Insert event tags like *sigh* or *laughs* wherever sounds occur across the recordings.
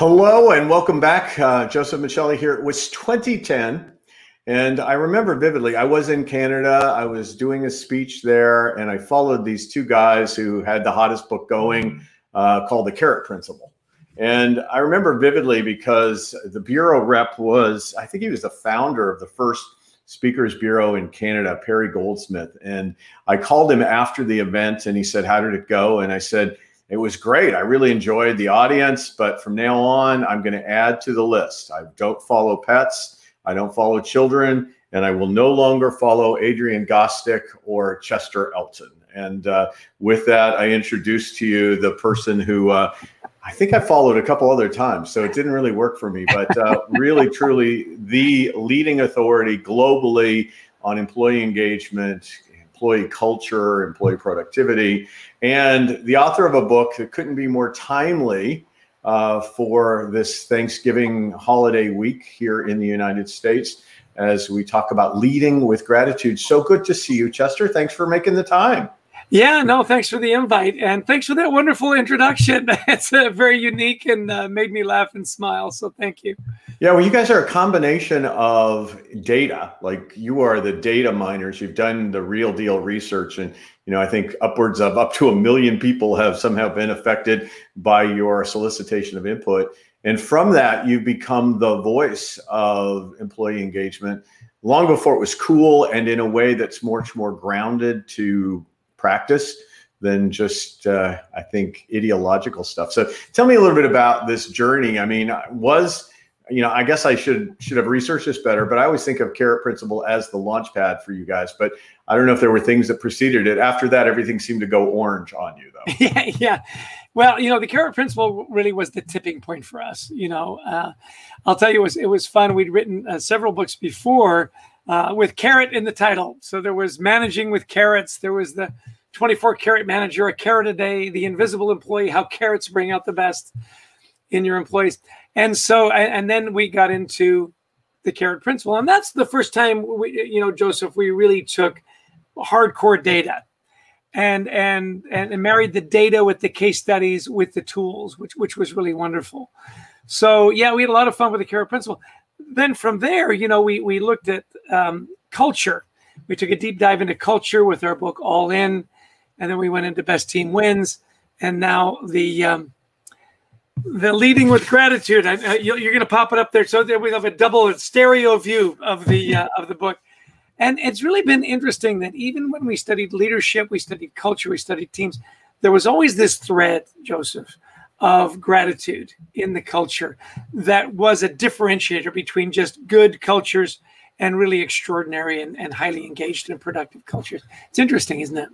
Hello and welcome back. Uh, Joseph Michelli here. It was 2010. And I remember vividly, I was in Canada. I was doing a speech there, and I followed these two guys who had the hottest book going uh, called The Carrot Principle. And I remember vividly because the bureau rep was, I think he was the founder of the first Speakers Bureau in Canada, Perry Goldsmith. And I called him after the event and he said, How did it go? And I said, it was great. I really enjoyed the audience, but from now on, I'm going to add to the list. I don't follow pets, I don't follow children, and I will no longer follow Adrian Gostick or Chester Elton. And uh, with that, I introduce to you the person who uh, I think I followed a couple other times, so it didn't really work for me, but uh, *laughs* really, truly, the leading authority globally on employee engagement, employee culture, employee productivity, and the author of a book that couldn't be more timely uh, for this Thanksgiving holiday week here in the United States as we talk about leading with gratitude. So good to see you, Chester. Thanks for making the time. Yeah, no, thanks for the invite and thanks for that wonderful introduction. *laughs* It's uh, very unique and uh, made me laugh and smile. So thank you. Yeah, well, you guys are a combination of data. Like you are the data miners. You've done the real deal research, and you know I think upwards of up to a million people have somehow been affected by your solicitation of input. And from that, you've become the voice of employee engagement long before it was cool and in a way that's much more grounded to practice than just uh, I think ideological stuff. So tell me a little bit about this journey. I mean, was you know I guess I should should have researched this better, but I always think of Carrot Principle as the launch pad for you guys. But I don't know if there were things that preceded it. After that, everything seemed to go orange on you, though. *laughs* yeah, yeah. Well, you know, the Carrot Principle really was the tipping point for us. You know, uh, I'll tell you, it was it was fun. We'd written uh, several books before uh, with carrot in the title. So there was managing with carrots. There was the 24 carrot manager, a carrot a day, the invisible employee, how carrots bring out the best in your employees. And so, and then we got into the carrot principle. And that's the first time, we, you know, Joseph, we really took hardcore data and, and, and married the data with the case studies with the tools, which, which was really wonderful. So yeah, we had a lot of fun with the carrot principle. Then from there, you know, we, we looked at um, culture. We took a deep dive into culture with our book All In and then we went into best team wins, and now the um, the leading with gratitude. I, you're going to pop it up there, so that we have a double stereo view of the uh, of the book. And it's really been interesting that even when we studied leadership, we studied culture, we studied teams, there was always this thread, Joseph, of gratitude in the culture that was a differentiator between just good cultures and really extraordinary and, and highly engaged and productive cultures. It's interesting, isn't it?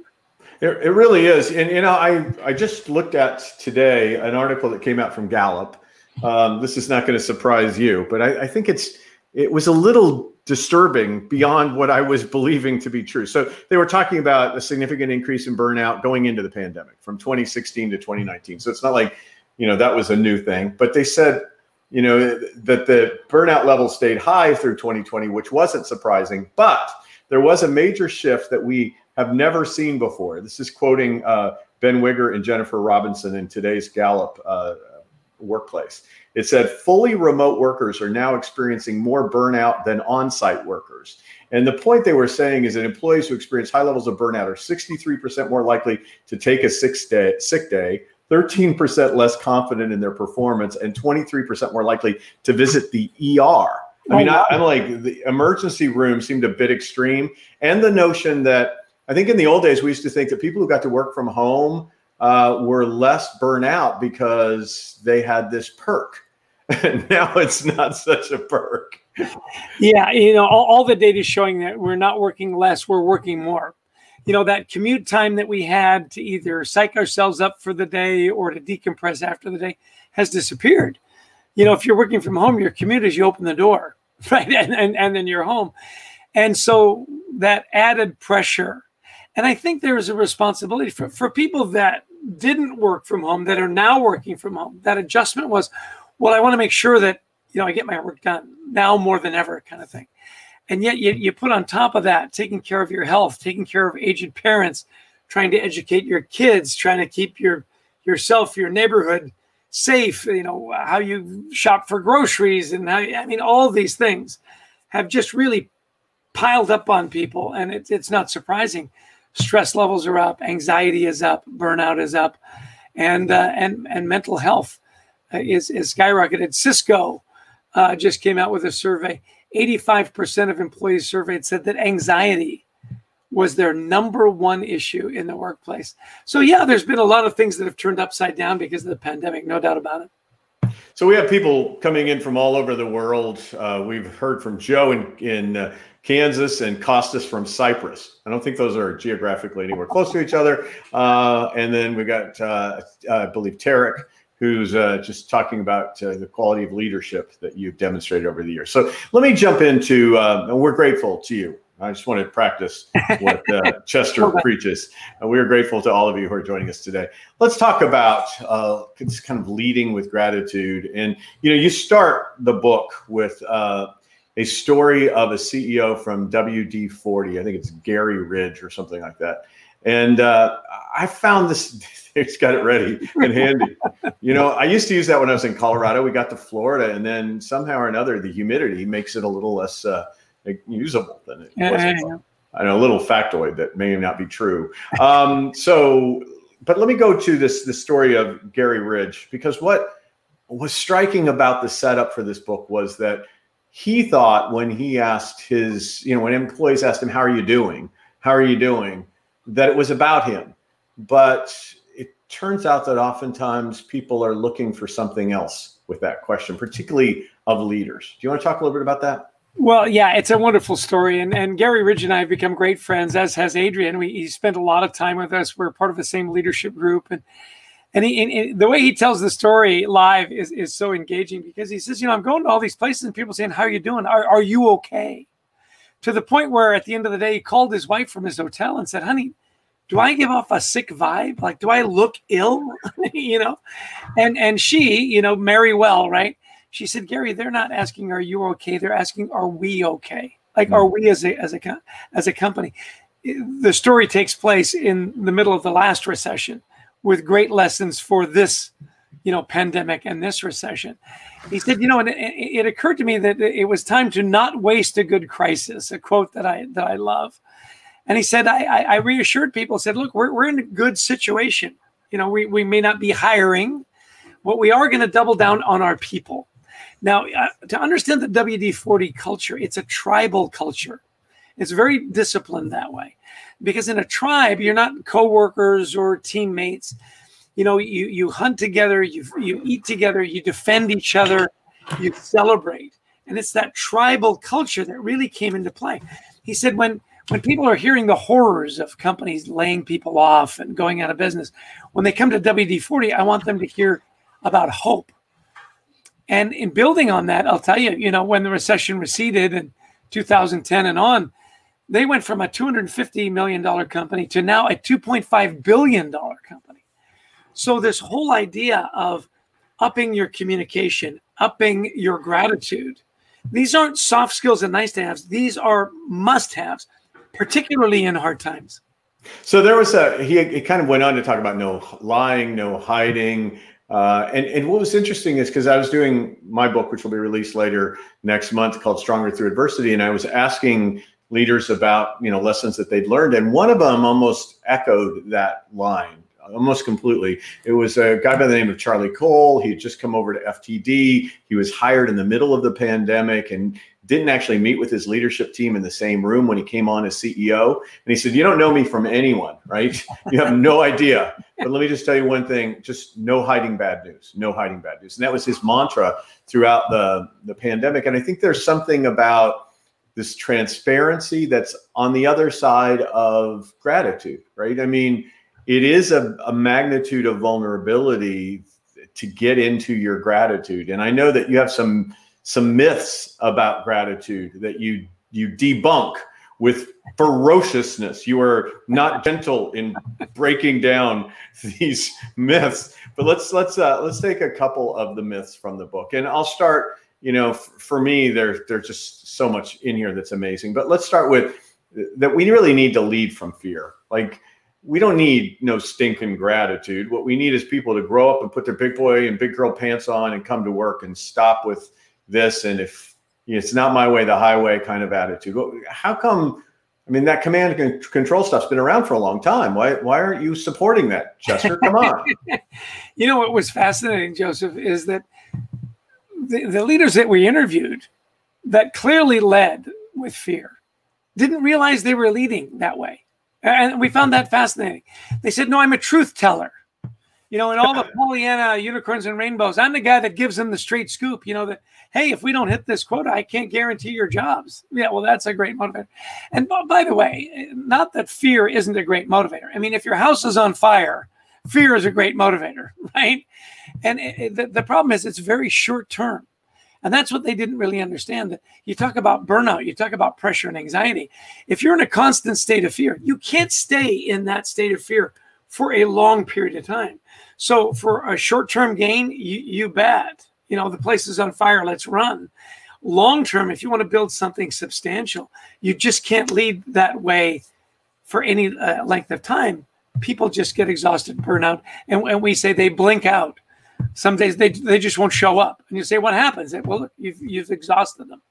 It, it really is. And, you know, I, I just looked at today an article that came out from Gallup. Um, this is not going to surprise you, but I, I think it's it was a little disturbing beyond what I was believing to be true. So they were talking about a significant increase in burnout going into the pandemic from 2016 to 2019. So it's not like, you know, that was a new thing, but they said, you know, that the burnout level stayed high through 2020, which wasn't surprising, but there was a major shift that we have never seen before. This is quoting uh, Ben Wigert and Jennifer Robinson in today's Gallup uh, workplace. It said fully remote workers are now experiencing more burnout than on site workers. And the point they were saying is that employees who experience high levels of burnout are 63% more likely to take a sick day, sick day 13% less confident in their performance, and 23% more likely to visit the ER. I mean, I, am like the emergency room seemed a bit extreme, and the notion that I think in the old days, we used to think that people who got to work from home uh, were less burnout because they had this perk. *laughs* And now it's not such a perk. Yeah, you know, all, all the data is showing that we're not working less, we're working more. You know, that commute time that we had to either psych ourselves up for the day or to decompress after the day has disappeared. You know, if you're working from home, your commute is you open the door, *laughs* right? And, and, and then you're home. And so that added pressure and I think there is a responsibility for, for people that didn't work from home that are now working from home. That adjustment was, well, I want to make sure that, you know, I get my work done now more than ever kind of thing. And yet you, you put on top of that, taking care of your health, taking care of aged parents, trying to educate your kids, trying to keep your yourself, your neighborhood safe, you know, how you shop for groceries and how, I mean, all these things have just really piled up on people. And it, it's not surprising. Stress levels are up, anxiety is up, burnout is up, and, uh, and, and mental health uh, is, is skyrocketed. Cisco uh, just came out with a survey. 85% of employees surveyed said that anxiety was their number one issue in the workplace. So, yeah, there's been a lot of things that have turned upside down because of the pandemic, no doubt about it. So, we have people coming in from all over the world. Uh, we've heard from Joe in, in uh, Kansas and Costas from Cyprus. I don't think those are geographically anywhere close to each other. Uh, and then we got, uh, I believe, Tarek who's uh, just talking about uh, the quality of leadership that you've demonstrated over the years. So let me jump into, um, and we're grateful to you. I just want to practice what uh, *laughs* Chester preaches. And we are grateful to all of you who are joining us today. Let's talk about uh, kind of leading with gratitude. And, you know, you start the book with uh, a story of a CEO from WD 40. I think it's Gary Ridge or something like that. And uh, I found this, *laughs* it's got it ready and handy. you know, I used to use that when I was in Colorado. We got to Florida, and then somehow or another, the humidity makes it a little less uh, usable than it was. I know a little factoid that may not be true. Um, so, but let me go to this the story of Gary Ridge because what was striking about the setup for this book was that he thought when he asked his, you know, when employees asked him, "How are you doing? How are you doing?" That it was about him. But it turns out that oftentimes people are looking for something else with that question, particularly of leaders. Do you want to talk a little bit about that? Well, yeah, it's a wonderful story, and and Gary Ridge and I have become great friends, as has Adrian. We he spent a lot of time with us. We're part of the same leadership group, and and, he, and, and the way he tells the story live is is so engaging because he says, you know, I'm going to all these places and people saying, "How are you doing? Are are you okay?" To the point where at the end of the day, he called his wife from his hotel and said, honey, do I give off a sick vibe? Like, do I look ill? *laughs* you know? And and she, you know, Mary well, right? She said, Gary, they're not asking, are you okay? They're asking, are we okay? Like, are hmm. we as a as a as a company? The story takes place in the middle of the last recession with great lessons for this, you know, pandemic and this recession he said, you know, and it, it, occurred to me that it was time to not waste a good crisis. A quote that I that I love. And he said, I, I, I reassured people. Said, look, we're we're in a good situation. You know, we we may not be hiring, but we are going to double down on our people. Now, uh, to understand the WD forty culture, it's a tribal culture. It's very disciplined that way, because in a tribe, you're not coworkers or teammates you know you you hunt together you you eat together you defend each other you celebrate. And it's that tribal culture that really came into play. He said when when people are hearing the horrors of companies laying people off and going out of business when they come to wd-40 i want them to hear about hope. And in building on that i'll tell you you know when the recession receded in 2010 and on they went from a $250 million company to now a $2.5 billion company so, this whole idea of upping your communication, upping your gratitude, these aren't soft skills and nice to haves. These are must haves, particularly in hard times. So there was a he, he kind of went on to talk about no lying, no hiding. Uh, and, and what was interesting is because I was doing my book, which will be released later next month, called Stronger Through Adversity, and I was asking leaders about you know lessons that they'd learned, and one of them almost echoed that line almost completely. It was a guy by the name of Charlie Cole. He had just come over to FTD. He was hired in the middle of the pandemic and didn't actually meet with his leadership team in the same room when he came on as CEO. And he said, You don't know me from anyone, right? *laughs* You have no idea. But let me just tell you one thing just no hiding bad news, no hiding bad news. And that was his mantra throughout the, the pandemic. And I think there's something about this transparency that's on the other side of gratitude, right? I mean, it is a, a magnitude of vulnerability to get into your gratitude. And I know that you have some some myths about gratitude that you you debunk with ferociousness. You are not gentle in breaking down *laughs* these myths. But let's let's uh, let's take a couple of the myths from the book, and I'll start. You know, f- for me, there's there's just so much in here that's amazing. But let's start with that. We really need to lead from fear. Like we don't need no stinking gratitude. What we need is people to grow up and put their big boy and big girl pants on and come to work and stop with this. And if it's not my way, the highway kind of attitude. How come? I mean, that command and control stuff's been around for a long time. Why why aren't you supporting that, Chester? Come on. *laughs* you know what was fascinating, Joseph, is that the, the leaders that we interviewed that clearly led with fear didn't realize they were leading that way. And we found that fascinating. They said, No, I'm a truth teller. You know, in all the *laughs* Pollyanna unicorns and rainbows, I'm the guy that gives them the straight scoop. You know, that, hey, if we don't hit this quota, I can't guarantee your jobs. Yeah, well, that's a great motivator. And by the way, not that fear isn't a great motivator. I mean, if your house is on fire, fear is a great motivator, *laughs* right? And it, the, the problem is it's very short term. And that's what they didn't really understand. You talk about burnout, you talk about pressure and anxiety. If you're in a constant state of fear, you can't stay in that state of fear for a long period of time. So for a short-term gain, you, you bet. You know, the place is on fire, let's run. Long term, if you want to build something substantial, you just can't lead that way for any uh, length of time. People just get exhausted, burnout, and, and we say they blink out some days they, they just won't show up. And you say, what happens? Well, you've, you've exhausted them.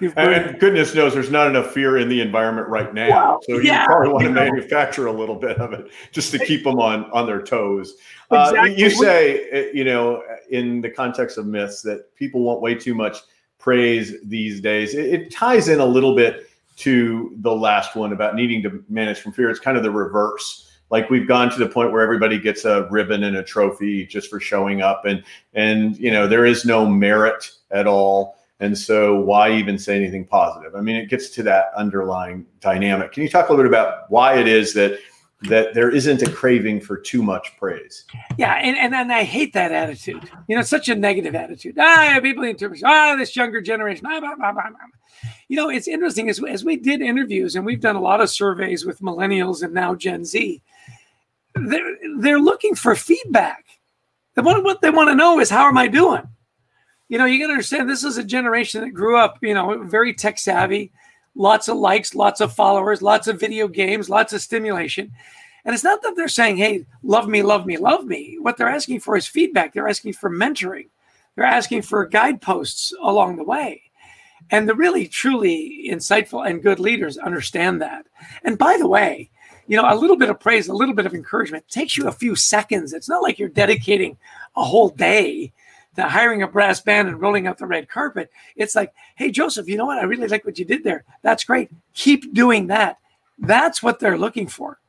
You've and goodness knows there's not enough fear in the environment right now. so yeah, you probably want to *laughs* manufacture a little bit of it just to keep them on, on their toes. Exactly. Uh, you say, uh, you know, in the context of myths that people want way too much praise these days. It, it ties in a little bit to the last one about needing to manage from fear. It's kind of the reverse like we've gone to the point where everybody gets a ribbon and a trophy just for showing up and and you know there is no merit at all. And so why even say anything positive? I mean it gets to that underlying dynamic. Can you talk a little bit about why it is that that there isn't a craving for too much praise? Yeah and, and, and i hate that attitude. You know it's such a negative attitude. Ah people in terms ah this younger generation ah, blah, blah, blah, you know it's interesting as, as we did interviews and we've done a lot of surveys with millennials and now gen z they're, they're looking for feedback. What, what they want to know is how am I doing? You know, you got to understand this is a generation that grew up, you know, very tech savvy, lots of likes, lots of followers, lots of video games, lots of stimulation. And it's not that they're saying, hey, love me, love me, love me. What they're asking for is feedback. They're asking for mentoring. They're asking for guideposts along the way. And the really, truly insightful and good leaders understand that. And by the way, you know, a little bit of praise, a little bit of encouragement takes you a few seconds. It's not like you're dedicating a whole day to hiring a brass band and rolling out the red carpet. It's like, hey, Joseph, you know what? I really like what you did there. That's great. Keep doing that. That's what they're looking for.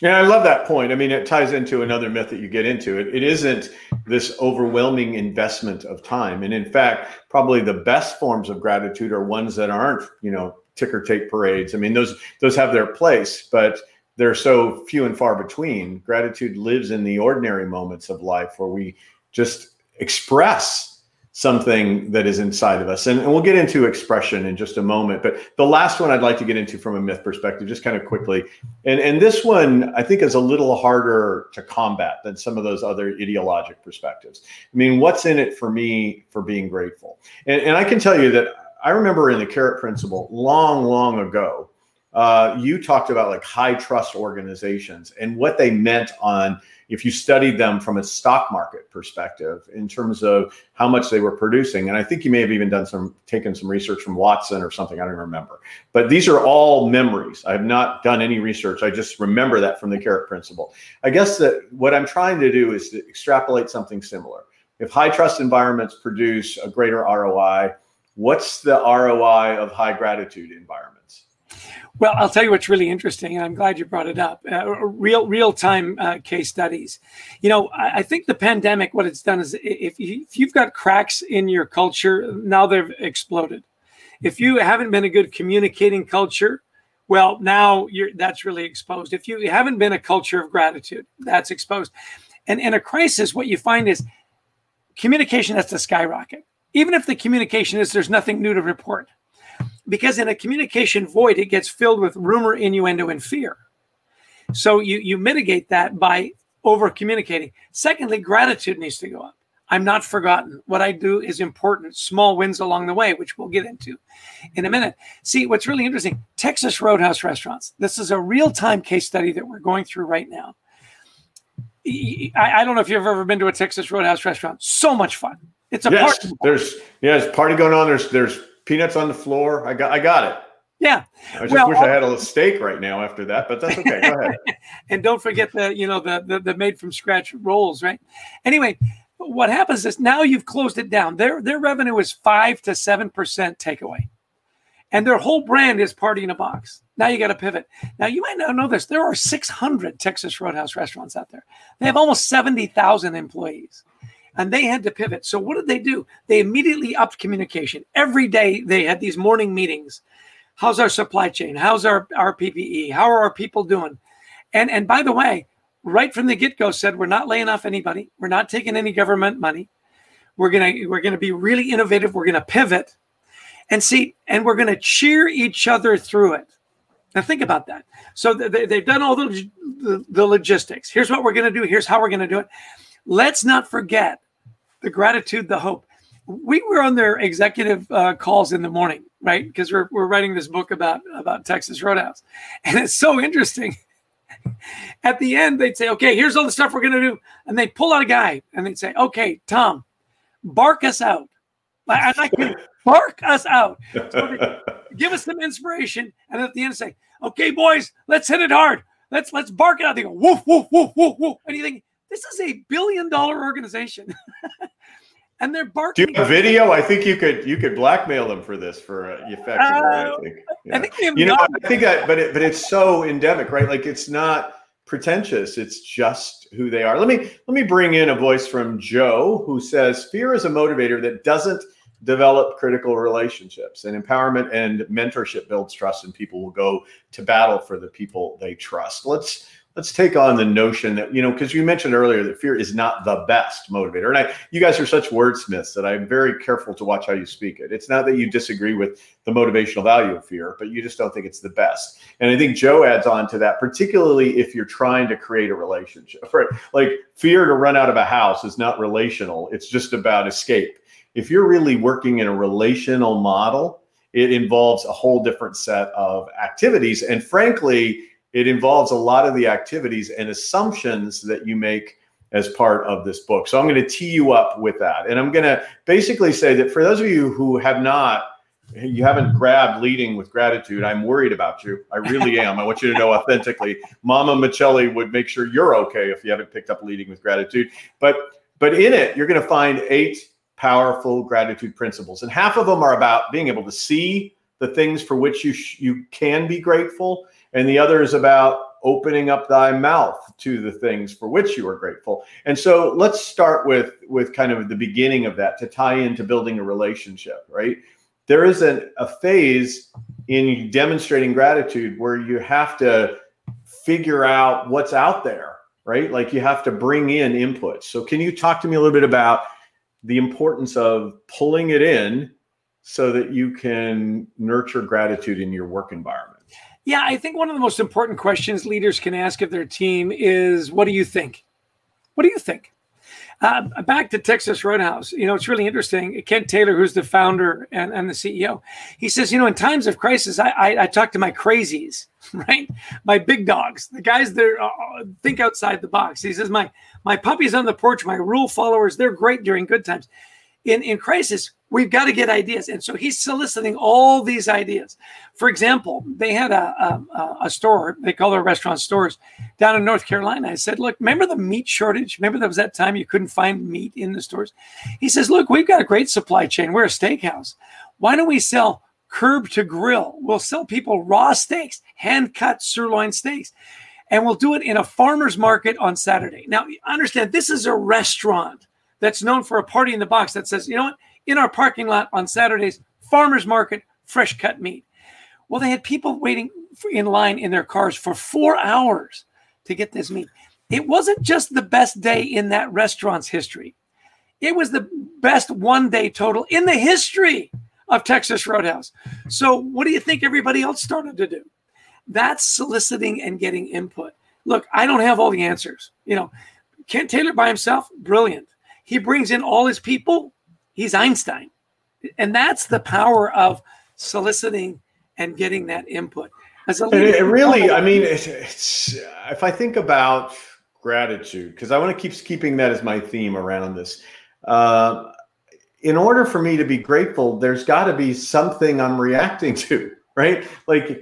Yeah, I love that point. I mean, it ties into another myth that you get into. It, it isn't this overwhelming investment of time. And in fact, probably the best forms of gratitude are ones that aren't, you know, ticker tape parades. I mean, those those have their place, but they're so few and far between. Gratitude lives in the ordinary moments of life where we just express something that is inside of us. And, and, we'll get into expression in just a moment. But the last one I'd like to get into from a myth perspective, just kind of quickly. And, and this one I think is a little harder to combat than some of those other ideologic perspectives. I mean, what's in it for me for being grateful? And, and I can tell you that I remember in the carrot principle long, long ago, uh, you talked about like high trust organizations and what they meant on if you studied them from a stock market perspective in terms of how much they were producing. And i think you may have even done some taken some research from watson or something i don't remember. But these are all memories. I have not done any research. I just remember that from the carrot principle. I guess that what i'm trying to do is to extrapolate something similar. If high trust environments produce a greater roi what's the roi of high gratitude environments well, I'll tell you what's really interesting, and I'm glad you brought it up. Uh, real, real time uh, case studies. You know, I, I, think the pandemic, what it's done is, if, you, if you've got cracks in your culture, now they've exploded. If you haven't been a good communicating culture, well, now you're that's really exposed. If you haven't been a culture of gratitude, that's exposed. And in a crisis, what you find is communication has to skyrocket. Even if the communication is there's nothing new to report because in a communication void, it gets filled with rumor, innuendo, and fear. So you, you mitigate that by over communicating. Secondly, gratitude needs to go up. I'm not forgotten. What I do is important. Small wins along the way, which we'll get into in a minute. See, what's really interesting Texas Roadhouse restaurants. This is a real time case study that we're going through right now. I, don't know if you've ever been to a Texas Roadhouse restaurant. So much fun. It's a yes, party. There's yeah, there's party going on. There's there's peanuts on the floor. I got I got it. Yeah. I just well, wish I had a little steak right now after that, but that's okay. Go ahead. *laughs* and don't forget the, you know, the, the, the made from scratch rolls, right? Anyway, what happens is now you've closed it down. Their their revenue is five to seven percent takeaway. And their whole brand is party in a box. Now you got to pivot. Now you might not know this. There are 600 Texas Roadhouse restaurants out there. They have almost 70,000 employees and they had to pivot. So what did they do? They immediately upped communication. Every day they had these morning meetings. How's our supply chain? How's our, our PPE? How are our people doing? And and by the way, right from the get-go said we're not laying off anybody. We're not taking any government money. We're gonna we're gonna be really innovative. We're gonna pivot and see, and we're gonna cheer each other through it. Now think about that. So they, they've done all the, the, the logistics. Here's what we're gonna do. Here's how we're gonna do it. Let's not forget the gratitude, the hope. We were on their executive uh, calls in the morning, right? Because we're, we're writing this book about about Texas Roadhouse, and it's so interesting. *laughs* At the end, they'd say, "Okay, here's all the stuff we're to do," and they pull out a guy and they'd say, "Okay, Tom, bark us out." I like *laughs* bark us out. So give us some inspiration, and at the end, say, "Okay, boys, let's hit it hard. Let's let's bark it out." They go, "Woof, woof, woof, woof, woof," and you think this is a billion dollar organization. *laughs* and they're barking. Do have video? I think you could you could blackmail them for this for uh, effectively. Uh, I think. Yeah. I think you know. I think that, but it, but it's so endemic, right? Like it's not pretentious. It's just who they are. Let me let me bring in a voice from Joe who says fear is a motivator that doesn't develop critical relationships and empowerment and mentorship builds trust and people will go to battle for the people they trust let's let's take on the notion that you know because you mentioned earlier that fear is not the best motivator. And i you guys are such wordsmiths that i'm very careful to watch how you speak it. It's not that you disagree with the motivational value of fear but you just don't think it's the best. And i think joe adds on to that particularly if you're trying to create a relationship *laughs* right? Like fear to run out of a house is not relational. It's just about escape. If you're really working in a relational model it involves a whole different set of activities. And frankly it involves a lot of the activities and assumptions that you make as part of this book. So I'm going to tee you up with that. And I'm going to basically say that for those of you who have not, you haven't grabbed leading with gratitude, I'm worried about you. I really am. I want you to know authentically. Mama Michelli would make sure you're okay if you haven't picked up leading with gratitude. But but in it, you're going to find eight powerful gratitude principles. And half of them are about being able to see the things for which you sh- you can be grateful and the other is about opening up thy mouth to the things for which you are grateful. And so let's start with with kind of the beginning of that to tie into building a relationship, right? There is a phase in demonstrating gratitude where you have to figure out what's out there, right? Like you have to bring in inputs. So can you talk to me a little bit about the importance of pulling it in so that you can nurture gratitude in your work environment? Yeah, I think one of the most important questions leaders can ask of their team is, "What do you think? What do you think?" Uh, back to Texas Roadhouse, you know, it's really interesting. Kent Taylor, who's the founder and, and the CEO, he says, you know, in times of crisis, I, I, I talk to my crazies, *laughs* right? My big dogs, the guys that uh, think outside the box. He says, my my puppies on the porch, my rule followers, they're great during good times in, in crisis, we've got to get ideas. And so he's soliciting all these ideas. For example, they had a, a, a store, they call their restaurant stores down in North Carolina. I said, Look, remember the meat shortage? Remember there was that time you couldn't find meat in the stores? He says, Look, we've got a great supply chain. We're a steakhouse. Why don't we sell curb to grill? We'll sell people raw steaks, hand cut sirloin steaks. And we'll do it in a farmer's market on Saturday. Now, understand this is a restaurant that's known for a party in the box that says, you know what, in our parking lot on Saturdays, farmers market, fresh cut meat. Well, they had people waiting in line in their cars for four hours to get this meat. It wasn't just the best day in that restaurant's history. It was the best one day total in the history of Texas Roadhouse. So, what do you think everybody else started to do? That's soliciting and getting input. Look, I don't have all the answers. You know, Kent Taylor by himself, brilliant he brings in all his people, he's Einstein. And that's the power of soliciting and getting that input. As a leader, it, really, I mean, it's, it's, if I think about gratitude, because I want to keep keeping that as my theme around this. Uh, in order for me to be grateful, there's got to be something I'm reacting to, *laughs* right? Like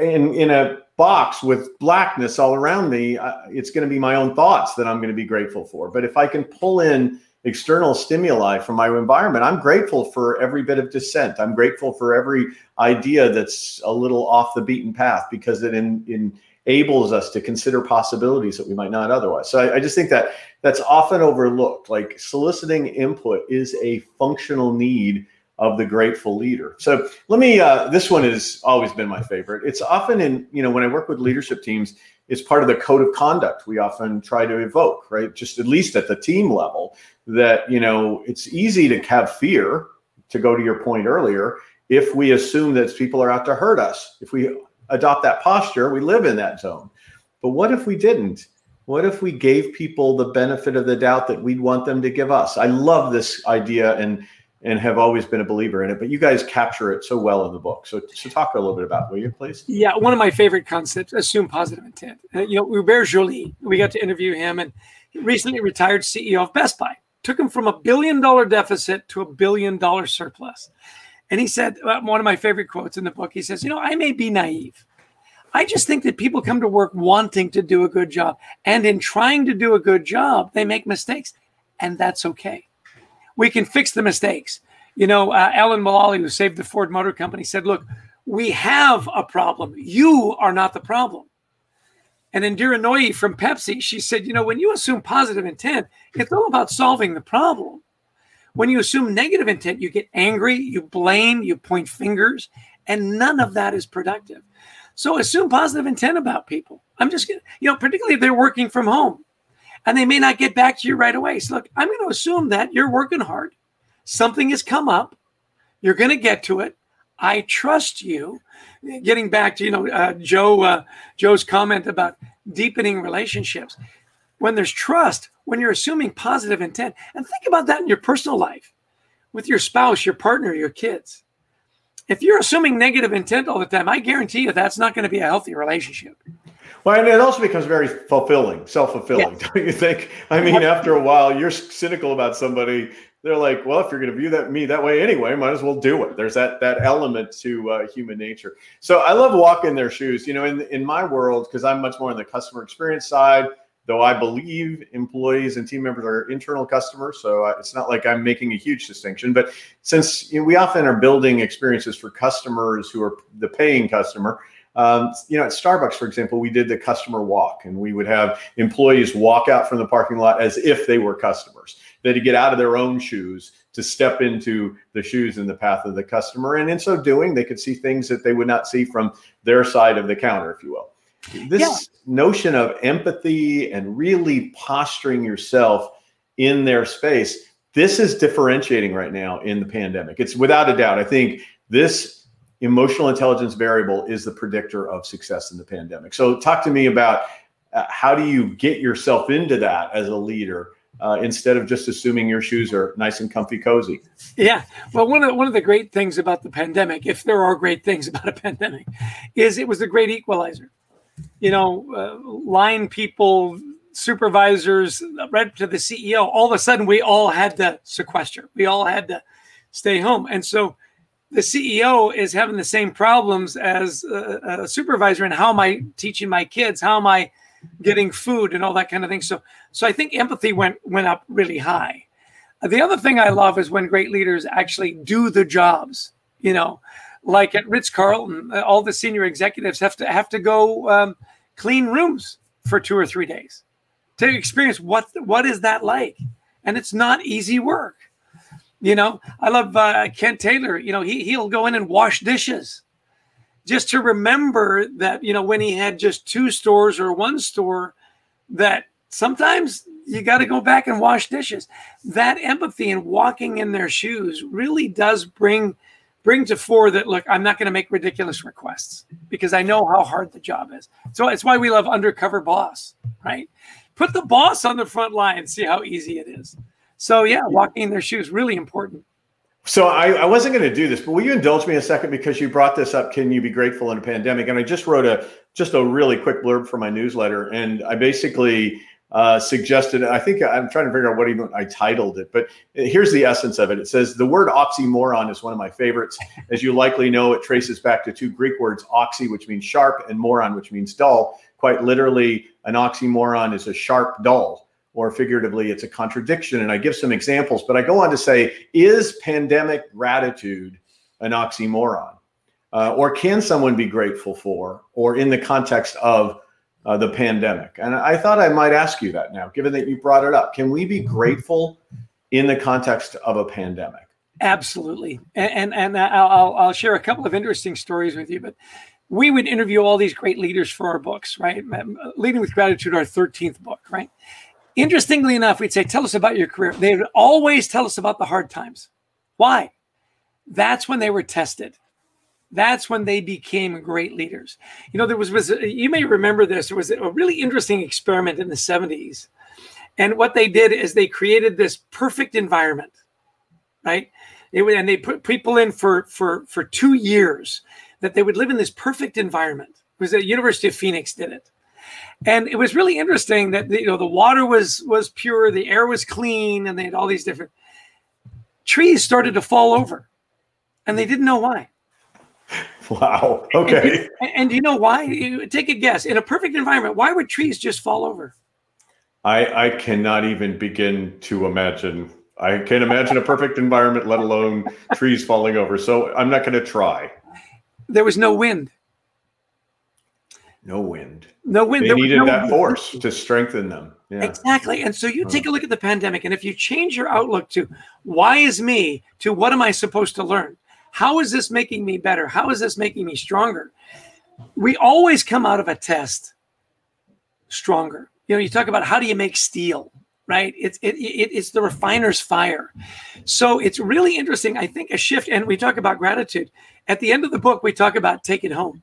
in in a box with blackness all around me, uh, it's going to be my own thoughts that I'm going to be grateful for. But if I can pull in external stimuli from my environment, I'm grateful for every bit of dissent. I'm grateful for every idea that's a little off the beaten path because it in, enables us to consider possibilities that we might not otherwise. So I, I, just think that that's often overlooked. Like soliciting input is a functional need of the grateful leader. So let me. Uh, this one has always been my favorite. It's often in you know when I work with leadership teams, it's part of the code of conduct we often try to evoke. Right, just at least at the team level, that you know it's easy to have fear. To go to your point earlier, if we assume that people are out to hurt us, if we adopt that posture, we live in that zone. But what if we didn't? What if we gave people the benefit of the doubt that we'd want them to give us? I love this idea and and have always been a believer in it. But you guys capture it so well in the book. So, so talk a little bit about, will you, please? Yeah, one of my favorite concepts: assume positive intent. Uh, you know, Hubert Joly, we got to interview him, and recently retired CEO of Best Buy. Took him from a billion dollar deficit to a billion dollar surplus. And he said, uh, one of my favorite quotes in the book, he says, You know, I may be naive. I just think that people come to work wanting to do a good job. And in trying to do a good job, they make mistakes. And that's okay. We can fix the mistakes. You know, uh, Alan Mulally, who saved the Ford Motor Company, said, Look, we have a problem. You are not the problem. And Indira Nooyi from Pepsi, she said, You know, when you assume positive intent, it's all about solving the problem. When you assume negative intent, you get angry, you blame, you point fingers, and none of that is productive. So assume positive intent about people. I'm just, you know, particularly if they're working from home and they may not get back to you right away. So, look, I'm going to assume that you're working hard. Something has come up. You're going to get to it. I trust you. Getting back to you know uh, Joe uh, Joe's comment about deepening relationships when there's trust, when you're assuming positive intent, and think about that in your personal life with your spouse, your partner, your kids. If you're assuming negative intent all the time, I guarantee you that's not going to be a healthy relationship. Well, and it also becomes very fulfilling, self fulfilling, yes. don't you think? I mean, after a while, you're cynical about somebody. They're like, well, if you're going to view that me that way anyway, might as well do it. There's that that element to uh, human nature. So I love walking their shoes. You know, in in my world, because I'm much more on the customer experience side though I believe employees and team members are internal customers. So it's not like I'm making a huge distinction. But since you know, we often are building experiences for customers who are the paying customer, um, you know, at Starbucks, for example, we did the customer walk, and we would have employees walk out from the parking lot as if they were customers. They had to get out of their own shoes to step into the shoes in the path of the customer, and in so doing, they could see things that they would not see from their side of the counter, if you will this yeah. notion of empathy and really posturing yourself in their space this is differentiating right now in the pandemic it's without a doubt i think this emotional intelligence variable is the predictor of success in the pandemic so talk to me about uh, how do you get yourself into that as a leader uh, instead of just assuming your shoes are nice and comfy cozy. Yeah. Well, one of, one of the great things about the pandemic, if there are great things about a pandemic, is it was the great equalizer you know, uh, line people, supervisors, right to the CEO, all of a sudden we all had to sequester. We all had to stay home. And so the CEO is having the same problems as a, a supervisor. And how am I teaching my kids? How am I getting food and all that kind of thing? So, so I think empathy went went up really high. The other thing I love is when great leaders actually do the jobs. You know, like at Ritz Carlton, uh, all the senior executives have to have to go um, clean rooms for two or three days to experience what what is that like, and it's not easy work. You know, I love uh, Kent Taylor. You know, he he'll go in and wash dishes just to remember that you know when he had just two stores or one store that sometimes you got to go back and wash dishes that empathy and walking in their shoes really does bring bring to fore that look, I'm not going to make ridiculous requests because I know how hard the job is. So it's why we love undercover boss, right? Put the boss on the front line and see how easy it is. So yeah, walking in their shoes really important. So I, I wasn't going to do this, but will you indulge me a second because you brought this up? Can you be grateful in a pandemic? And I just wrote a just a really quick blurb for my newsletter, and I basically uh, suggested. I think I'm trying to figure out what even I titled it, but here's the essence of it. It says the word oxymoron is one of my favorites. As you likely know, it traces back to two Greek words, oxy, which means sharp, and moron, which means dull. Quite literally, an oxymoron is a sharp dull, or figuratively, it's a contradiction. And I give some examples, but I go on to say, is pandemic gratitude an oxymoron? Uh, or can someone be grateful for, or in the context of uh, the pandemic. And I thought I might ask you that now, given that you brought it up. Can we be grateful in the context of a pandemic? Absolutely. And, and, and I'll, I'll share a couple of interesting stories with you, but we would interview all these great leaders for our books, right? Leading with Gratitude, our 13th book, right? Interestingly enough, we'd say, Tell us about your career. They would always tell us about the hard times. Why? That's when they were tested. That's when they became great leaders. You know, there was, was you may remember this. There was a really interesting experiment in the 70s. And what they did is they created this perfect environment, right? It, and they put people in for, for, for two years that they would live in this perfect environment. It was the University of Phoenix did it. And it was really interesting that you know the water was was pure, the air was clean, and they had all these different trees started to fall over, and they didn't know why. *laughs* Wow. Okay. And, and, you know why? Take a guess. In a perfect environment, why would trees just fall over? I I cannot even begin to imagine. I can't imagine a perfect environment, let alone trees falling over. So I'm not going to try. There was no wind. No wind. No wind. They there needed no that wind. force to strengthen them. Yeah. Exactly. And so you hmm. take a look at the pandemic, and if you change your outlook to why is me to what am I supposed to learn? How is this making me better? How is this making me stronger? We always come out of a test stronger. You know, you talk about how do you make steel, right? It's it, it, it's the refiner's fire. So it's really interesting. I think a shift, and we talk about gratitude. At the end of the book, we talk about take it home.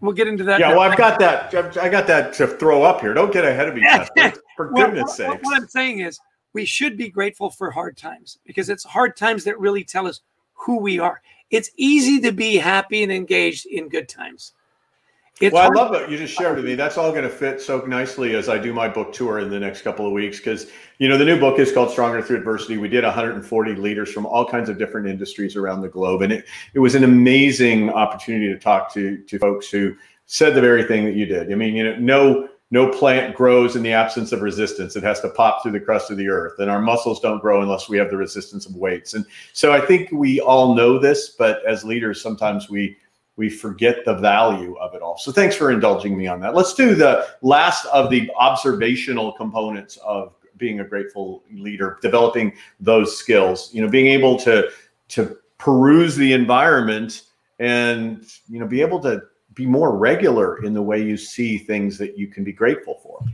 We'll get into that. Yeah, well, I've got that. I got that to throw up here. Don't get ahead of me, *laughs* for well, goodness' sake. What I'm saying is, we should be grateful for hard times because it's hard times that really tell us who we are. It's easy to be happy and engaged in good times. It's well, hard- I love what you just shared with me. That's all going to fit so nicely as I do my book tour in the next couple of weeks. Because you know the new book is called Stronger Through Adversity. We did 140 leaders from all kinds of different industries around the globe, and it it was an amazing opportunity to talk to to folks who said the very thing that you did. I mean, you know, no no plant grows in the absence of resistance. It has to pop through the crust of the earth. And our muscles don't grow unless we have the resistance of weights. And so I think we all know this, but as leaders, sometimes we we forget the value of it all. So thanks for indulging me on that. Let's do the last of the observational components of being a grateful leader, developing those skills, you know, being able to to peruse the environment and you know be able to be more regular in the way you see things that you can be grateful for.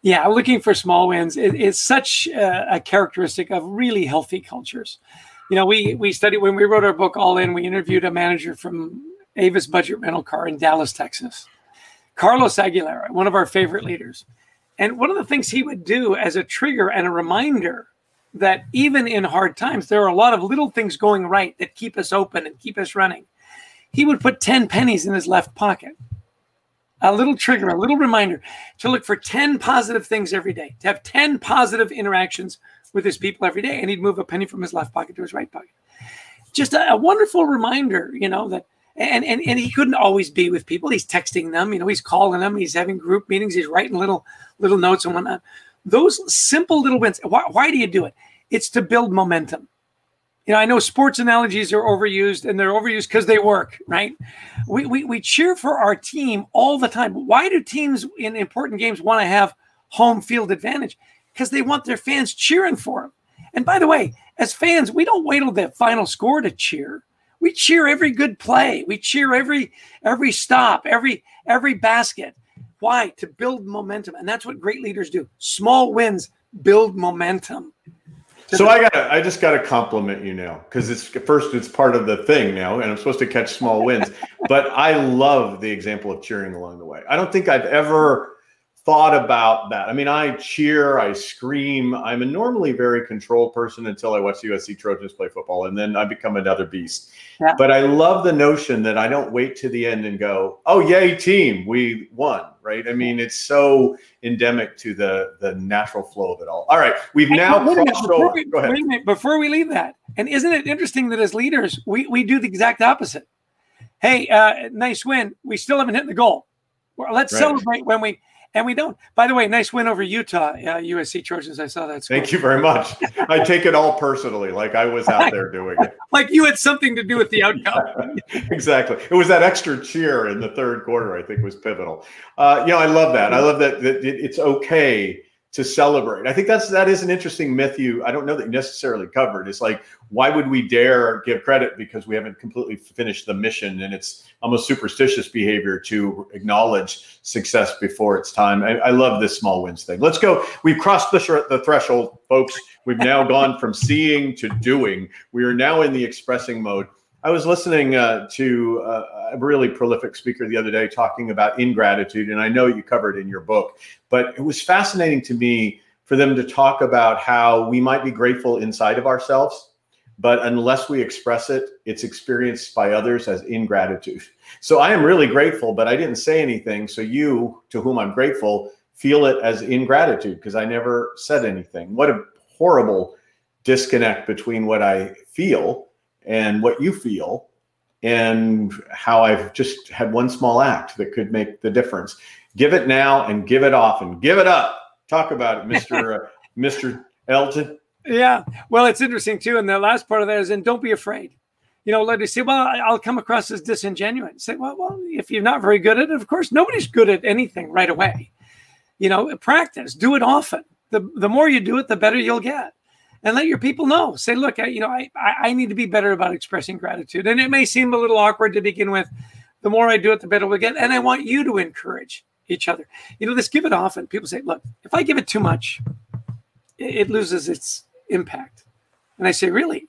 Yeah, looking for small wins is such a, a characteristic of really healthy cultures. You know, we we studied when we wrote our book All In. We interviewed a manager from Avis Budget Rental Car in Dallas, Texas, Carlos Aguilera, one of our favorite leaders. And one of the things he would do as a trigger and a reminder that even in hard times, there are a lot of little things going right that keep us open and keep us running he would put 10 pennies in his left pocket. A little trigger, a little reminder to look for 10 positive things every day, to have 10 positive interactions with his people every day. And he'd move a penny from his left pocket to his right pocket. Just a, a wonderful reminder, you know, that and, and and he couldn't always be with people. He's texting them, you know, he's calling them, he's having group meetings, he's writing little little notes and whatnot. Those simple little wins. Why, why do you do it? It's to build momentum you know, I know sports analogies are overused and they're overused because they work, right? We, we, we cheer for our team all the time. Why do teams in important games want to have home field advantage? Because they want their fans cheering for them. And by the way, as fans, we don't wait till the final score to cheer. We cheer every good play. We cheer every every stop, every every basket. Why? To build momentum. And that's what great leaders do. Small wins build momentum. So I got I just got to compliment you now because it's first it's part of the thing now, and I'm supposed to catch small wins. *laughs* but I love the example of cheering along the way. I don't think I've ever thought about that. I mean, I cheer, I scream. I'm a normally very controlled person until I watch the USC Trojans play football, and then I become another beast. Yeah. But I love the notion that I don't wait to the end and go, "Oh, yay, team, we won!" Right? I mean, it's so endemic to the the natural flow of it all. All right, we've hey, now crossed over. We, Go ahead. Minute, before we leave that, and isn't it interesting that as leaders, we we do the exact opposite? Hey, uh, nice win. We still haven't hit the goal. Well, let's right. celebrate when we and we don't. By the way, nice win over Utah, uh, USC Trojans. I saw that. Score. Thank you very much. I take it all personally, like I was out there doing it. *laughs* like you had something to do with the *laughs* outcome. exactly. It was that extra cheer in the third quarter. I think was pivotal. Uh, you know, I love that. I love that, that it's okay to celebrate. I think that's that is an interesting myth you I don't know that you necessarily covered. It's like why would we dare give credit because we haven't completely finished the mission and it's almost superstitious behavior to acknowledge success before it's time. I, I love this small wins thing. Let's go. We've crossed the, sh- the threshold, folks. We've now gone from seeing to doing. We are now in the expressing mode. I was listening uh, to uh, a really prolific speaker the other day talking about ingratitude, and I know you covered in your book, but it was fascinating to me for them to talk about how we might be grateful inside of ourselves, but unless we express it, it's experienced by others as ingratitude. *laughs* So I am really grateful, but I didn't say anything. So you, to whom I'm grateful, feel it as ingratitude because I never said anything. What a horrible disconnect between what I feel and what you feel and how I've just had one small act that could make the difference. Give it now and give it often. Give it up. Talk about it, Mr. uh, *laughs* Mr. Elton. Yeah. Well, it's interesting too. And the last part of that is, and don't be afraid. You know, let me say, well, I'll come across as disingenuous. Say, well, well, if you're not very good at it, of course, nobody's good at anything right away. You know, practice, do it often. The, the more you do it, the better you'll get and let your people know. Say, look, I, you know, I, I need to be better about expressing gratitude. And it may seem a little awkward to begin with. The more I do it, the better we get. And I want you to encourage each other. You know, this give it often. People say, look, if I give it too much, it, it loses its impact. And I say, really?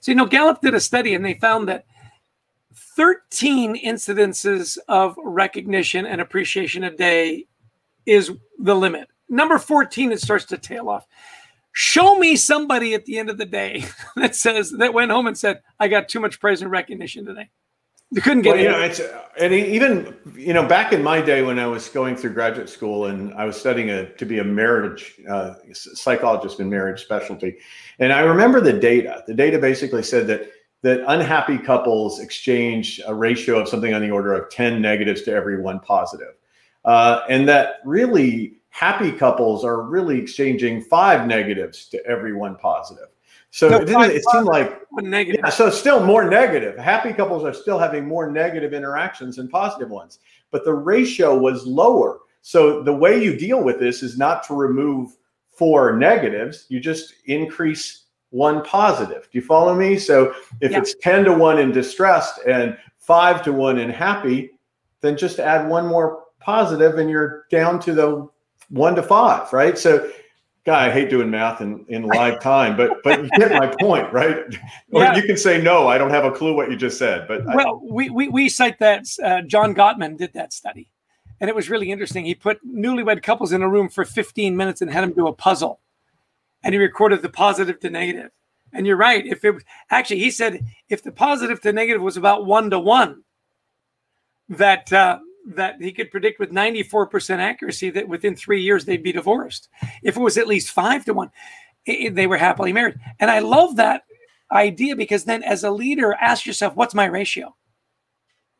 So, you know, Gallup did a study and they found that 13 incidences of recognition and appreciation a day is the limit. Number 14, it starts to tail off. Show me somebody at the end of the day *laughs* that says that went home and said, "I got too much praise and recognition today." You couldn't get well, you know, it's and even you know back in my day when I was going through graduate school and I was studying a, to be a marriage uh, psychologist in marriage specialty, and I remember the data. The data basically said that that unhappy couples exchange a ratio of something on the order of ten negatives to every one positive, uh, and that really happy couples are really exchanging five negatives to every one positive. So no, it, didn't, it seemed like negative. Yeah, so still more negative. Happy couples are still having more negative interactions than positive ones, but the ratio was lower. So the way you deal with this is not to remove four negatives. You just increase one positive. Do you follow me? So if yeah. it's 10 to 1 in distressed and 5 to 1 in happy, then just add one more positive and you're down to the one to five, right? So, guy, I hate doing math in, in live time, but but you get my point, right? Or you can say no, I don't have a clue what you just said. But well, I, we, we we cite that uh, John Gottman did that study, and it was really interesting. He put newlywed couples in a room for 15 minutes and had them do a puzzle, and he recorded the positive to negative. And you're right. If it was actually, he said if the positive to negative was about one to one, that uh, that he could predict with 94% accuracy that within three years they'd be divorced. If it was at least five to one, it, they were happily married. And I love that idea because then as a leader, ask yourself, what's my ratio?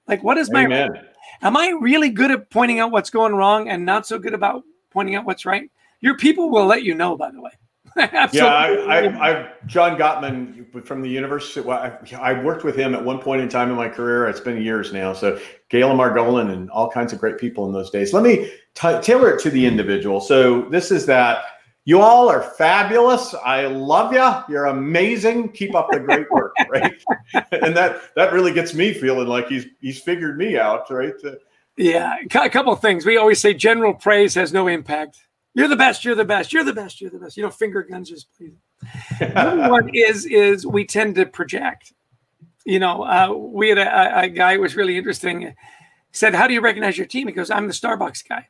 Like, what is my, Amen. am I really good at pointing out what's going wrong and not so good about pointing out what's right? Your people will let you know, by the way. *laughs* yeah, I, I, I, John Gottman from the university. Well, I, I, worked with him at one point in time in my career. It's been years now. So Gail Margolin and all kinds of great people in those days. Let me t- tailor it to the individual. So this is that you all are fabulous. I love you. You're amazing. Keep up the great work, *laughs* right? and that that really gets me feeling like he's he's figured me out, right? Yeah, a couple of things. We always say general praise has no impact you're the best. You're the best. You're the best. You're the best. You know, finger guns just please. one is is we tend to project. You know, uh, we had a, a guy who was really interesting. He said, "How do you recognize your team?" He goes, "I'm the Starbucks guy."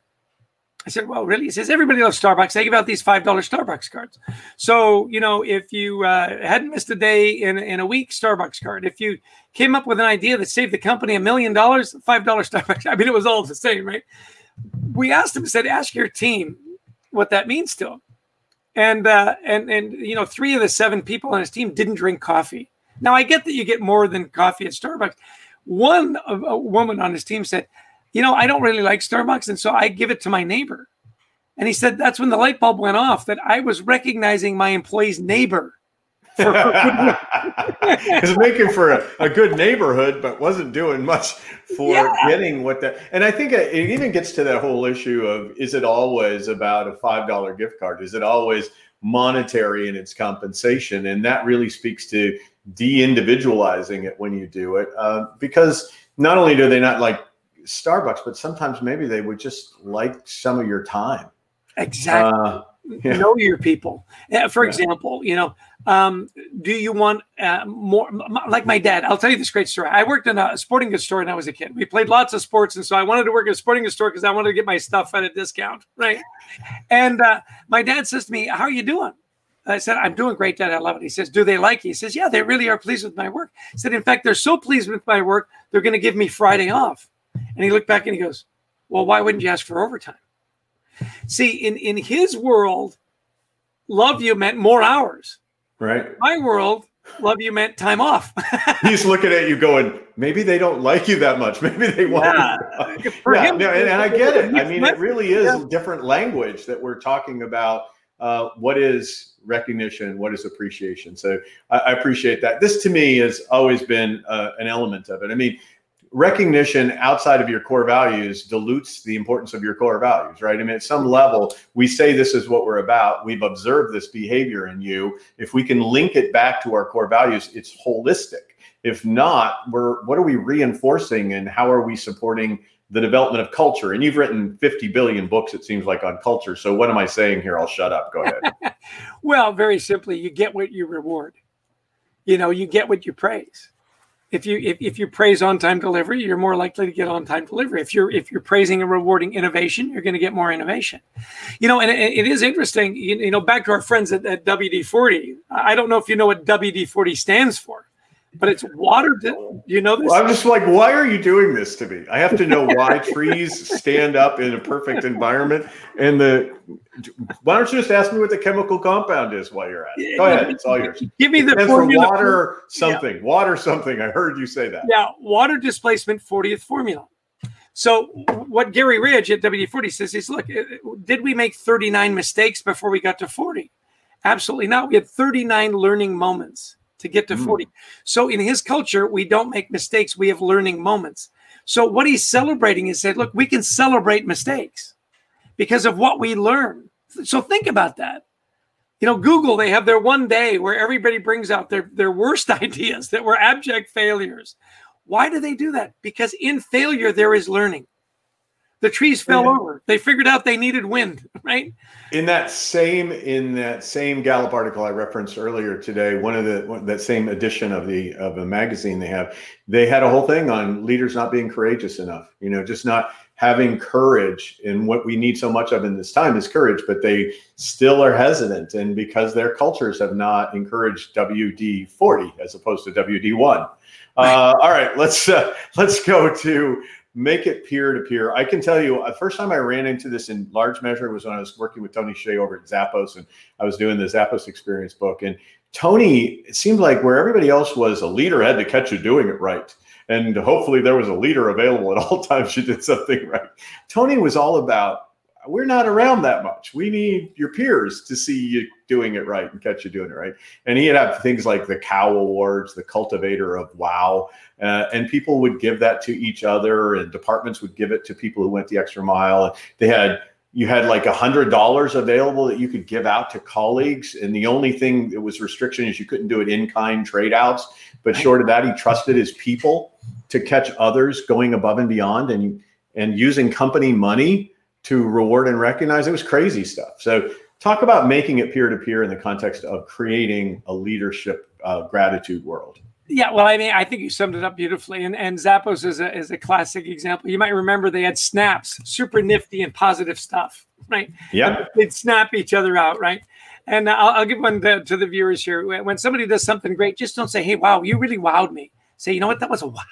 I said, well, really? He says, everybody loves Starbucks. They give out these $5 Starbucks cards. So, you know, if you uh, hadn't missed a day in, in a week, Starbucks card. If you came up with an idea that saved the company a million dollars, $5 Starbucks. I mean, it was all the same, right? We asked him, said, ask your team what that means to him. And, uh, and, and, you know, three of the seven people on his team didn't drink coffee. Now, I get that you get more than coffee at Starbucks. One a woman on his team said, you know, I don't really like Starbucks. And so I give it to my neighbor. And he said that's when the light bulb went off that I was recognizing my employee's neighbor. *laughs* *laughs* It's making for a, a, good neighborhood, but wasn't doing much for yeah. getting what that. And I think it even gets to that whole issue of is it always about a $5 gift card? Is it always monetary in its compensation? And that really speaks to de individualizing it when you do it. Uh, because not only do they not like Starbucks, but sometimes maybe they would just like some of your time. Exactly. Uh, yeah. Know your people. For example, you know, um, do you want uh, more? Like my dad, I'll tell you this great story. I worked in a sporting goods store when I was a kid. We played lots of sports, and so I wanted to work at a sporting goods store because I wanted to get my stuff at a discount, right? And uh, my dad says to me, "How are you doing?" I said, I'm doing great, Dad. I love it. He says, Do they like you? He says, Yeah, they really are pleased with my work. He said, In fact, they're so pleased with my work, they're going to give me Friday off. And he looked back and he goes, Well, why wouldn't you ask for overtime? See, in, in his world, love you meant more hours. Right. My world, love you meant time off. *laughs* He's looking at you going, maybe they don't like you that much. *laughs* Maybe they want yeah. *laughs* yeah, him, no, and, and, I get it. I mean, it really is yeah. different language that we're talking about. Uh, what is recognition? What is appreciation? So I, I, appreciate that. This to me has always been uh, an element of it. I mean, recognition outside of your core values dilutes the importance of your core values, right? I mean, at some level, we say this is what we're about. We've observed this behavior in you. If we can link it back to our core values, it's holistic. If not, we're what are we reinforcing and how are we supporting the development of culture? And you've written 50 billion books, it seems like, on culture. So what am I saying here? I'll shut up. Go ahead. *laughs* well, very simply, you get what you reward. You know, you get what you praise if you if, if you praise on time delivery you're more likely to get on time delivery. If you're if you're praising and rewarding innovation you're going to get more innovation. You know and it, it is interesting you, you, know back to our friends at, at wd-40 i don't know if you know what wd-40 stands for but it's water. You know this? Well, I'm just like, why are you doing this to me? I have to know why trees stand up in a perfect environment. And the why don't you just ask me what the chemical compound is while you're at it? Go ahead, it's all yours. Give me the formula. water something, yeah. water something. I heard you say that. Yeah, water displacement 40th formula. So what Gary Ridge at WD-40 says is, look, did we make 39 mistakes before we got to 40? Absolutely not. We had 39 learning moments to get to mm. 40. So in his culture, we don't make mistakes, we have learning moments. So what he's celebrating is said, look, we can celebrate mistakes because of what we learn. So think about that. You know, Google, they have their one day where everybody brings out their, their worst *laughs* ideas that were abject failures. Why do they do that? Because in failure, there is learning. The trees fell over. They figured out they needed wind, *laughs* right? In that same in that same Gallup article I referenced earlier today, one of the one, that same edition of the of a magazine they have, they had a whole thing on leaders not being courageous enough. You know, just not having courage. And what we need so much of in this time is courage, but they still are hesitant, and because their cultures have not encouraged WD forty as opposed to WD one. Uh, all right, let's uh, *laughs* let's go to make it peer to peer. I can tell you, the uh, first time I ran into this in large measure was when I was working with Tony Hsieh over at Zappos, and I was doing the Zappos Experience book. And Tony, it seemed like where everybody else was a leader had to catch you doing it right. And hopefully there was a leader available at all *laughs* times you did something right. Tony was all about we're not around that much. We need your peers to see you doing it right and catch you doing it right. And he'd have things like the Cow Awards, the Cultivator of Wow, uh, and people would give that to each other, and departments would give it to people who went the extra mile. They had you had like a hundred dollars available that you could give out to colleagues, and the only thing that was restriction is you couldn't do it in kind trade outs. But short of that, he trusted his people to catch others going above and beyond, and and using company money to reward and recognize. It was crazy stuff. So talk about making it peer to peer in the context of creating a leadership uh, gratitude world. Yeah, well, I mean, I think you summed it up beautifully. And and Zappos is a is a classic example. You might remember they had snaps, super nifty and positive stuff. right? Yeah. They'd snap each other out, right? And I'll, I'll give one to, to, the viewers here. When somebody does something great, just don't say, "Hey, wow, you really wowed me." Say, "You know what? That was a wow."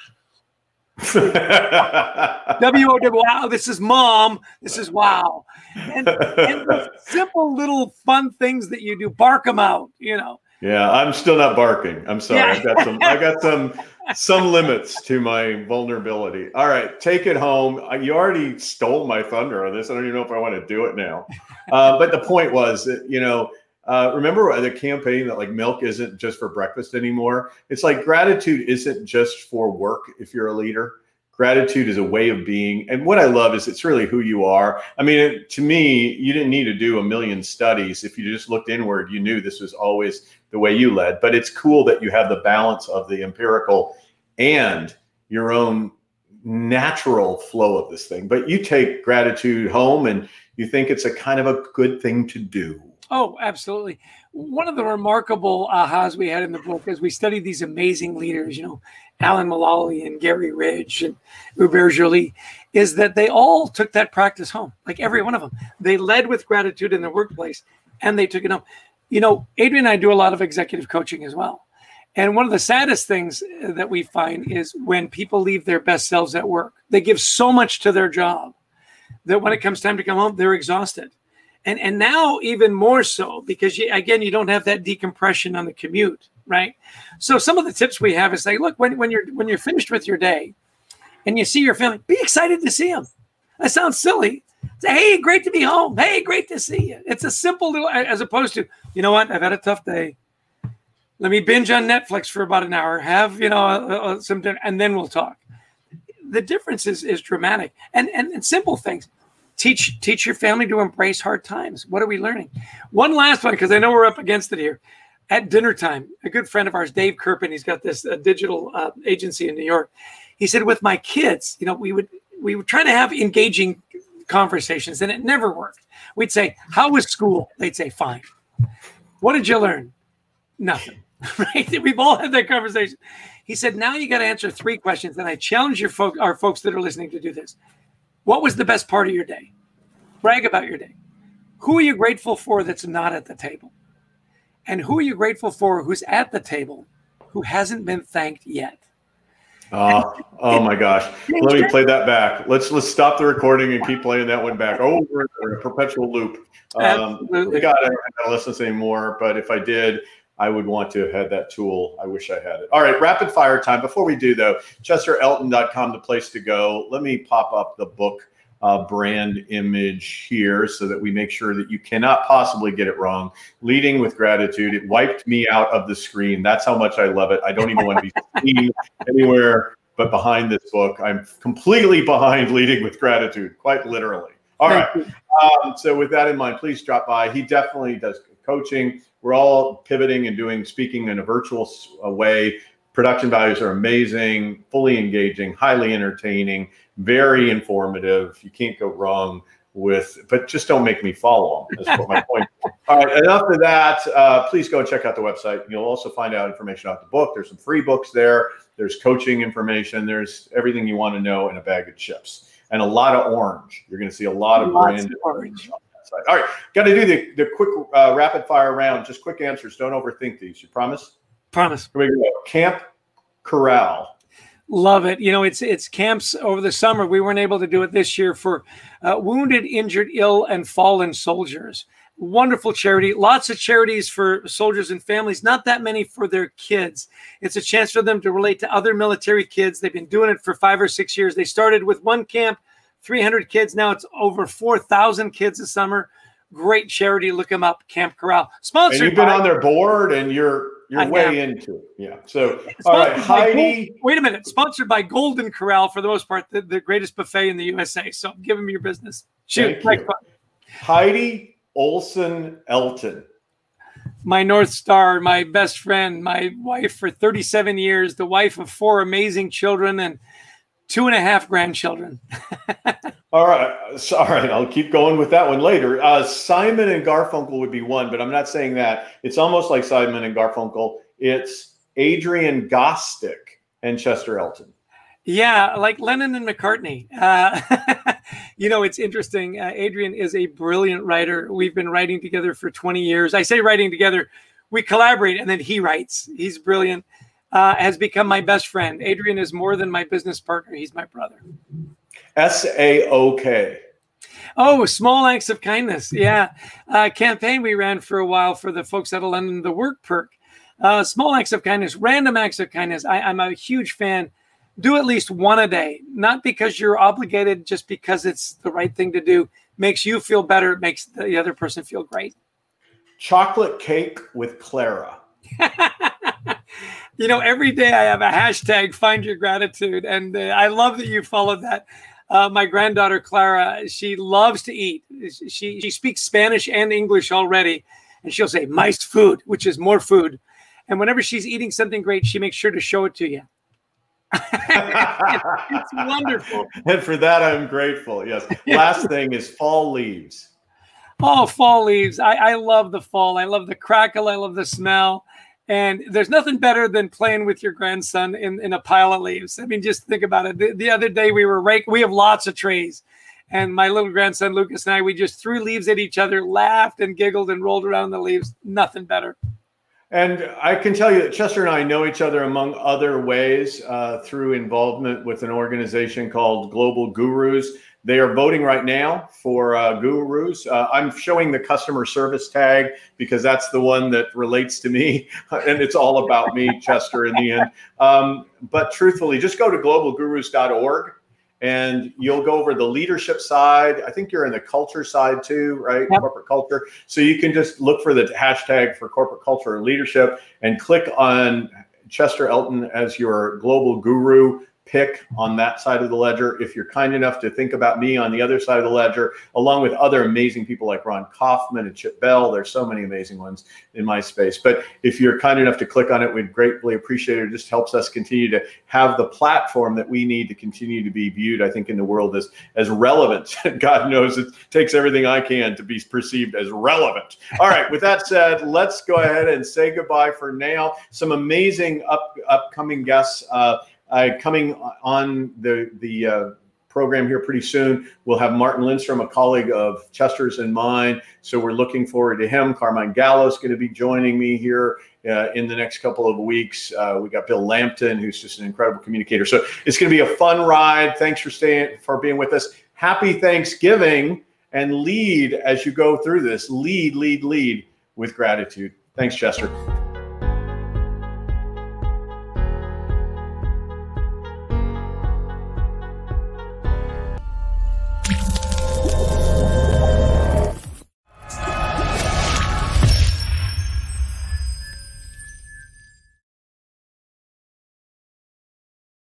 Wow, this is mom. This is wow. And, and simple little fun things that you do, bark them out, you know. Yeah, I'm still not barking. I'm sorry. Yeah. I got some I got some some limits to my vulnerability. All right, take it home. You already stole my thunder on this. I don't even know if I want to do it now. Uh, but the point was that, you know, uh, remember the campaign that like milk isn't just for breakfast anymore? It's like gratitude isn't just for work if you're a leader. Gratitude is a way of being. And what I love is it's really who you are. I mean, it, to me, you didn't need to do a million studies. If you just looked inward, you knew this was always the way you led. But it's cool that you have the balance of the empirical and your own natural flow of this thing. But you take gratitude home and you think it's a kind of a good thing to do. Oh, absolutely. One of the remarkable ahas we had in the book as we studied these amazing leaders, you know, Alan Mulally and Gary Ridge and Hubert Joly, is that they all took that practice home, like every one of them. They led with gratitude in the workplace and they took it home. You know, Adrian and I do a lot of executive coaching as well. And one of the saddest things that we find is when people leave their best selves at work. They give so much to their job that when it comes time to come home, they're exhausted and and now even more so because you, again you don't have that decompression on the commute right? So some of the tips we have is like look when, when you're when you're finished with your day and you see your family be excited to see them that sounds silly. Say hey great to be home. Hey great to see you. It's a simple little as opposed to you know what? I've had a tough day. Let me binge on netflix for about an hour. Have you know uh, some dinner and then we'll talk. The difference is is dramatic. And and, and simple things teach teach your family to embrace hard times. What are we learning? One last one because i know we're up against it here. At dinner time a good friend of ours dave Kerpen he's got this uh, digital uh, agency in new york. He said with my kids you know we would we would try to have engaging conversations and it never worked. We'd say how was school they'd say fine. What did you learn? Nothing. *laughs* Right? We've all had that conversation. He said now you got to answer three questions and i challenge your folk our folks that are listening to do this what was the best part of your day? Brag about your day. Who are you grateful for that's not at the table? And who are you grateful for who's at the table who hasn't been thanked yet? Oh, oh my gosh. Let me play that back. Let's let's stop the recording and keep playing that one back over in a perpetual loop. Um, I got to listen to anymore, but if I did, I would want to have had that tool. I wish I had it. All right, rapid fire time. Before we do, though, chesterelton.com, the place to go. Let me pop up the book uh, brand image here so that we make sure that you cannot possibly get it wrong. Leading with gratitude. It wiped me out of the screen. That's how much I love it. I don't even want to be *laughs* seen anywhere but behind this book. I'm completely behind Leading with Gratitude, quite literally. All right. Um, so, with that in mind, please drop by. He definitely does coaching we're all pivoting and doing speaking in a virtual way. Production values are amazing, fully engaging, highly entertaining, very informative. You can't go wrong with, but just don't make me follow them. That's what my point. *laughs* All right, enough of that. Uh, please go and check out the website. You'll also find out information about the book. There's some free books there. There's coaching information. There's everything you want to know in a bag of chips and a lot of orange. You're going to see a lot of Lots brand of orange. All right, got to do the, the quick uh, rapid fire round. Just quick answers. Don't overthink these. You promise? Promise. Here we go. Camp Corral. Love it. You know, it's it's camps over the summer. We weren't able to do it this year for uh, wounded, injured, ill, and fallen soldiers. Wonderful charity. Lots of charities for soldiers and families. Not that many for their kids. It's a chance for them to relate to other military kids. They've been doing it for five or six years. They started with one camp 300 kids. Now it's over 4,000 kids this summer. Great charity. Look them up. Camp Corral. Sponsored. And you've been by, on their board and you're you're way into it. Yeah. So all right, Heidi. Gold, wait a minute. Sponsored by Golden Corral for the most part, the, the greatest buffet in the USA. So give them your business. Shoot. Heidi Olson Elton. My North Star, my best friend, my wife for 37 years, the wife of four amazing children, and two and a half grandchildren. *laughs* all right. So, all right. I'll keep going with that one later. Uh, Simon and Garfunkel would be one, but I'm not saying that. It's almost like Simon and Garfunkel. It's Adrian Gostick and Chester Elton. Yeah, like Lennon and McCartney. Uh, *laughs* You know, it's interesting. Uh, Adrian is a brilliant writer. We've been writing together for 20 years. I say writing together, we collaborate and then he writes. He's brilliant. Uh, has become my best friend. Adrian is more than my business partner. He's my brother. S A O K. Oh, small acts of kindness. Yeah. Uh, campaign we ran for a while for the folks out of London, the work perk. Uh, small acts of kindness, random acts of kindness. I, I'm a huge fan. Do at least one a day, not because you're obligated, just because it's the right thing to do. Makes you feel better, makes the other person feel great. Chocolate cake with Clara. *laughs* you know, every day I have a hashtag find your gratitude. And uh, I love that you followed that. Uh, my granddaughter Clara, she loves to eat. She she speaks Spanish and English already, and she'll say "mais food," which is more food. And whenever she's eating something great, she makes sure to show it to you. *laughs* it's wonderful. And for that, I'm grateful. Yes. Last thing is fall leaves. Oh, fall leaves. I, I love the fall. I love the crackle. I love the smell. And there's nothing better than playing with your grandson in, in a pile of leaves. I mean, just think about it. The, the other day we were rake. We have lots of trees, and my little grandson Lucas and I, we just threw leaves at each other, laughed and giggled and rolled around the leaves. Nothing better. And I can tell you that Chester and I know each other among other ways uh, through involvement with an organization called Global Gurus. They are voting right now for uh, gurus. Uh, I'm showing the customer service tag because that's the one that relates to me, *laughs* and it's all about me, *laughs* Chester, in the end. Um, but truthfully, just go to globalgurus.org and you'll go over the leadership side. I think you're in the culture side too, right? Yep. Corporate culture. So you can just look for the hashtag for corporate culture and leadership and click on Chester Elton as your global guru pick on that side of the ledger. If you're kind enough to think about me on the other side of the ledger, along with other amazing people like Ron Kaufman and Chip Bell, there's so many amazing ones in my space. But if you're kind enough to click on it, we'd greatly appreciate it. It just helps us continue to have the platform that we need to continue to be viewed, I think, in the world as, as relevant. *laughs* God knows it takes everything I can to be perceived as relevant. All right, with that said, let's go ahead and say goodbye for now. Some amazing up, upcoming guests. Uh, uh, coming on the the uh, program here pretty soon. We'll have Martin Lindstrom, a colleague of Chester's and mine. So we're looking forward to him. Carmine Gallo is going to be joining me here uh, in the next couple of weeks. Uh, we got Bill Lampton, who's just an incredible communicator. So it's going to be a fun ride. Thanks for staying for being with us. Happy Thanksgiving and lead as you go through this. Lead, lead, lead with gratitude. Thanks, Chester.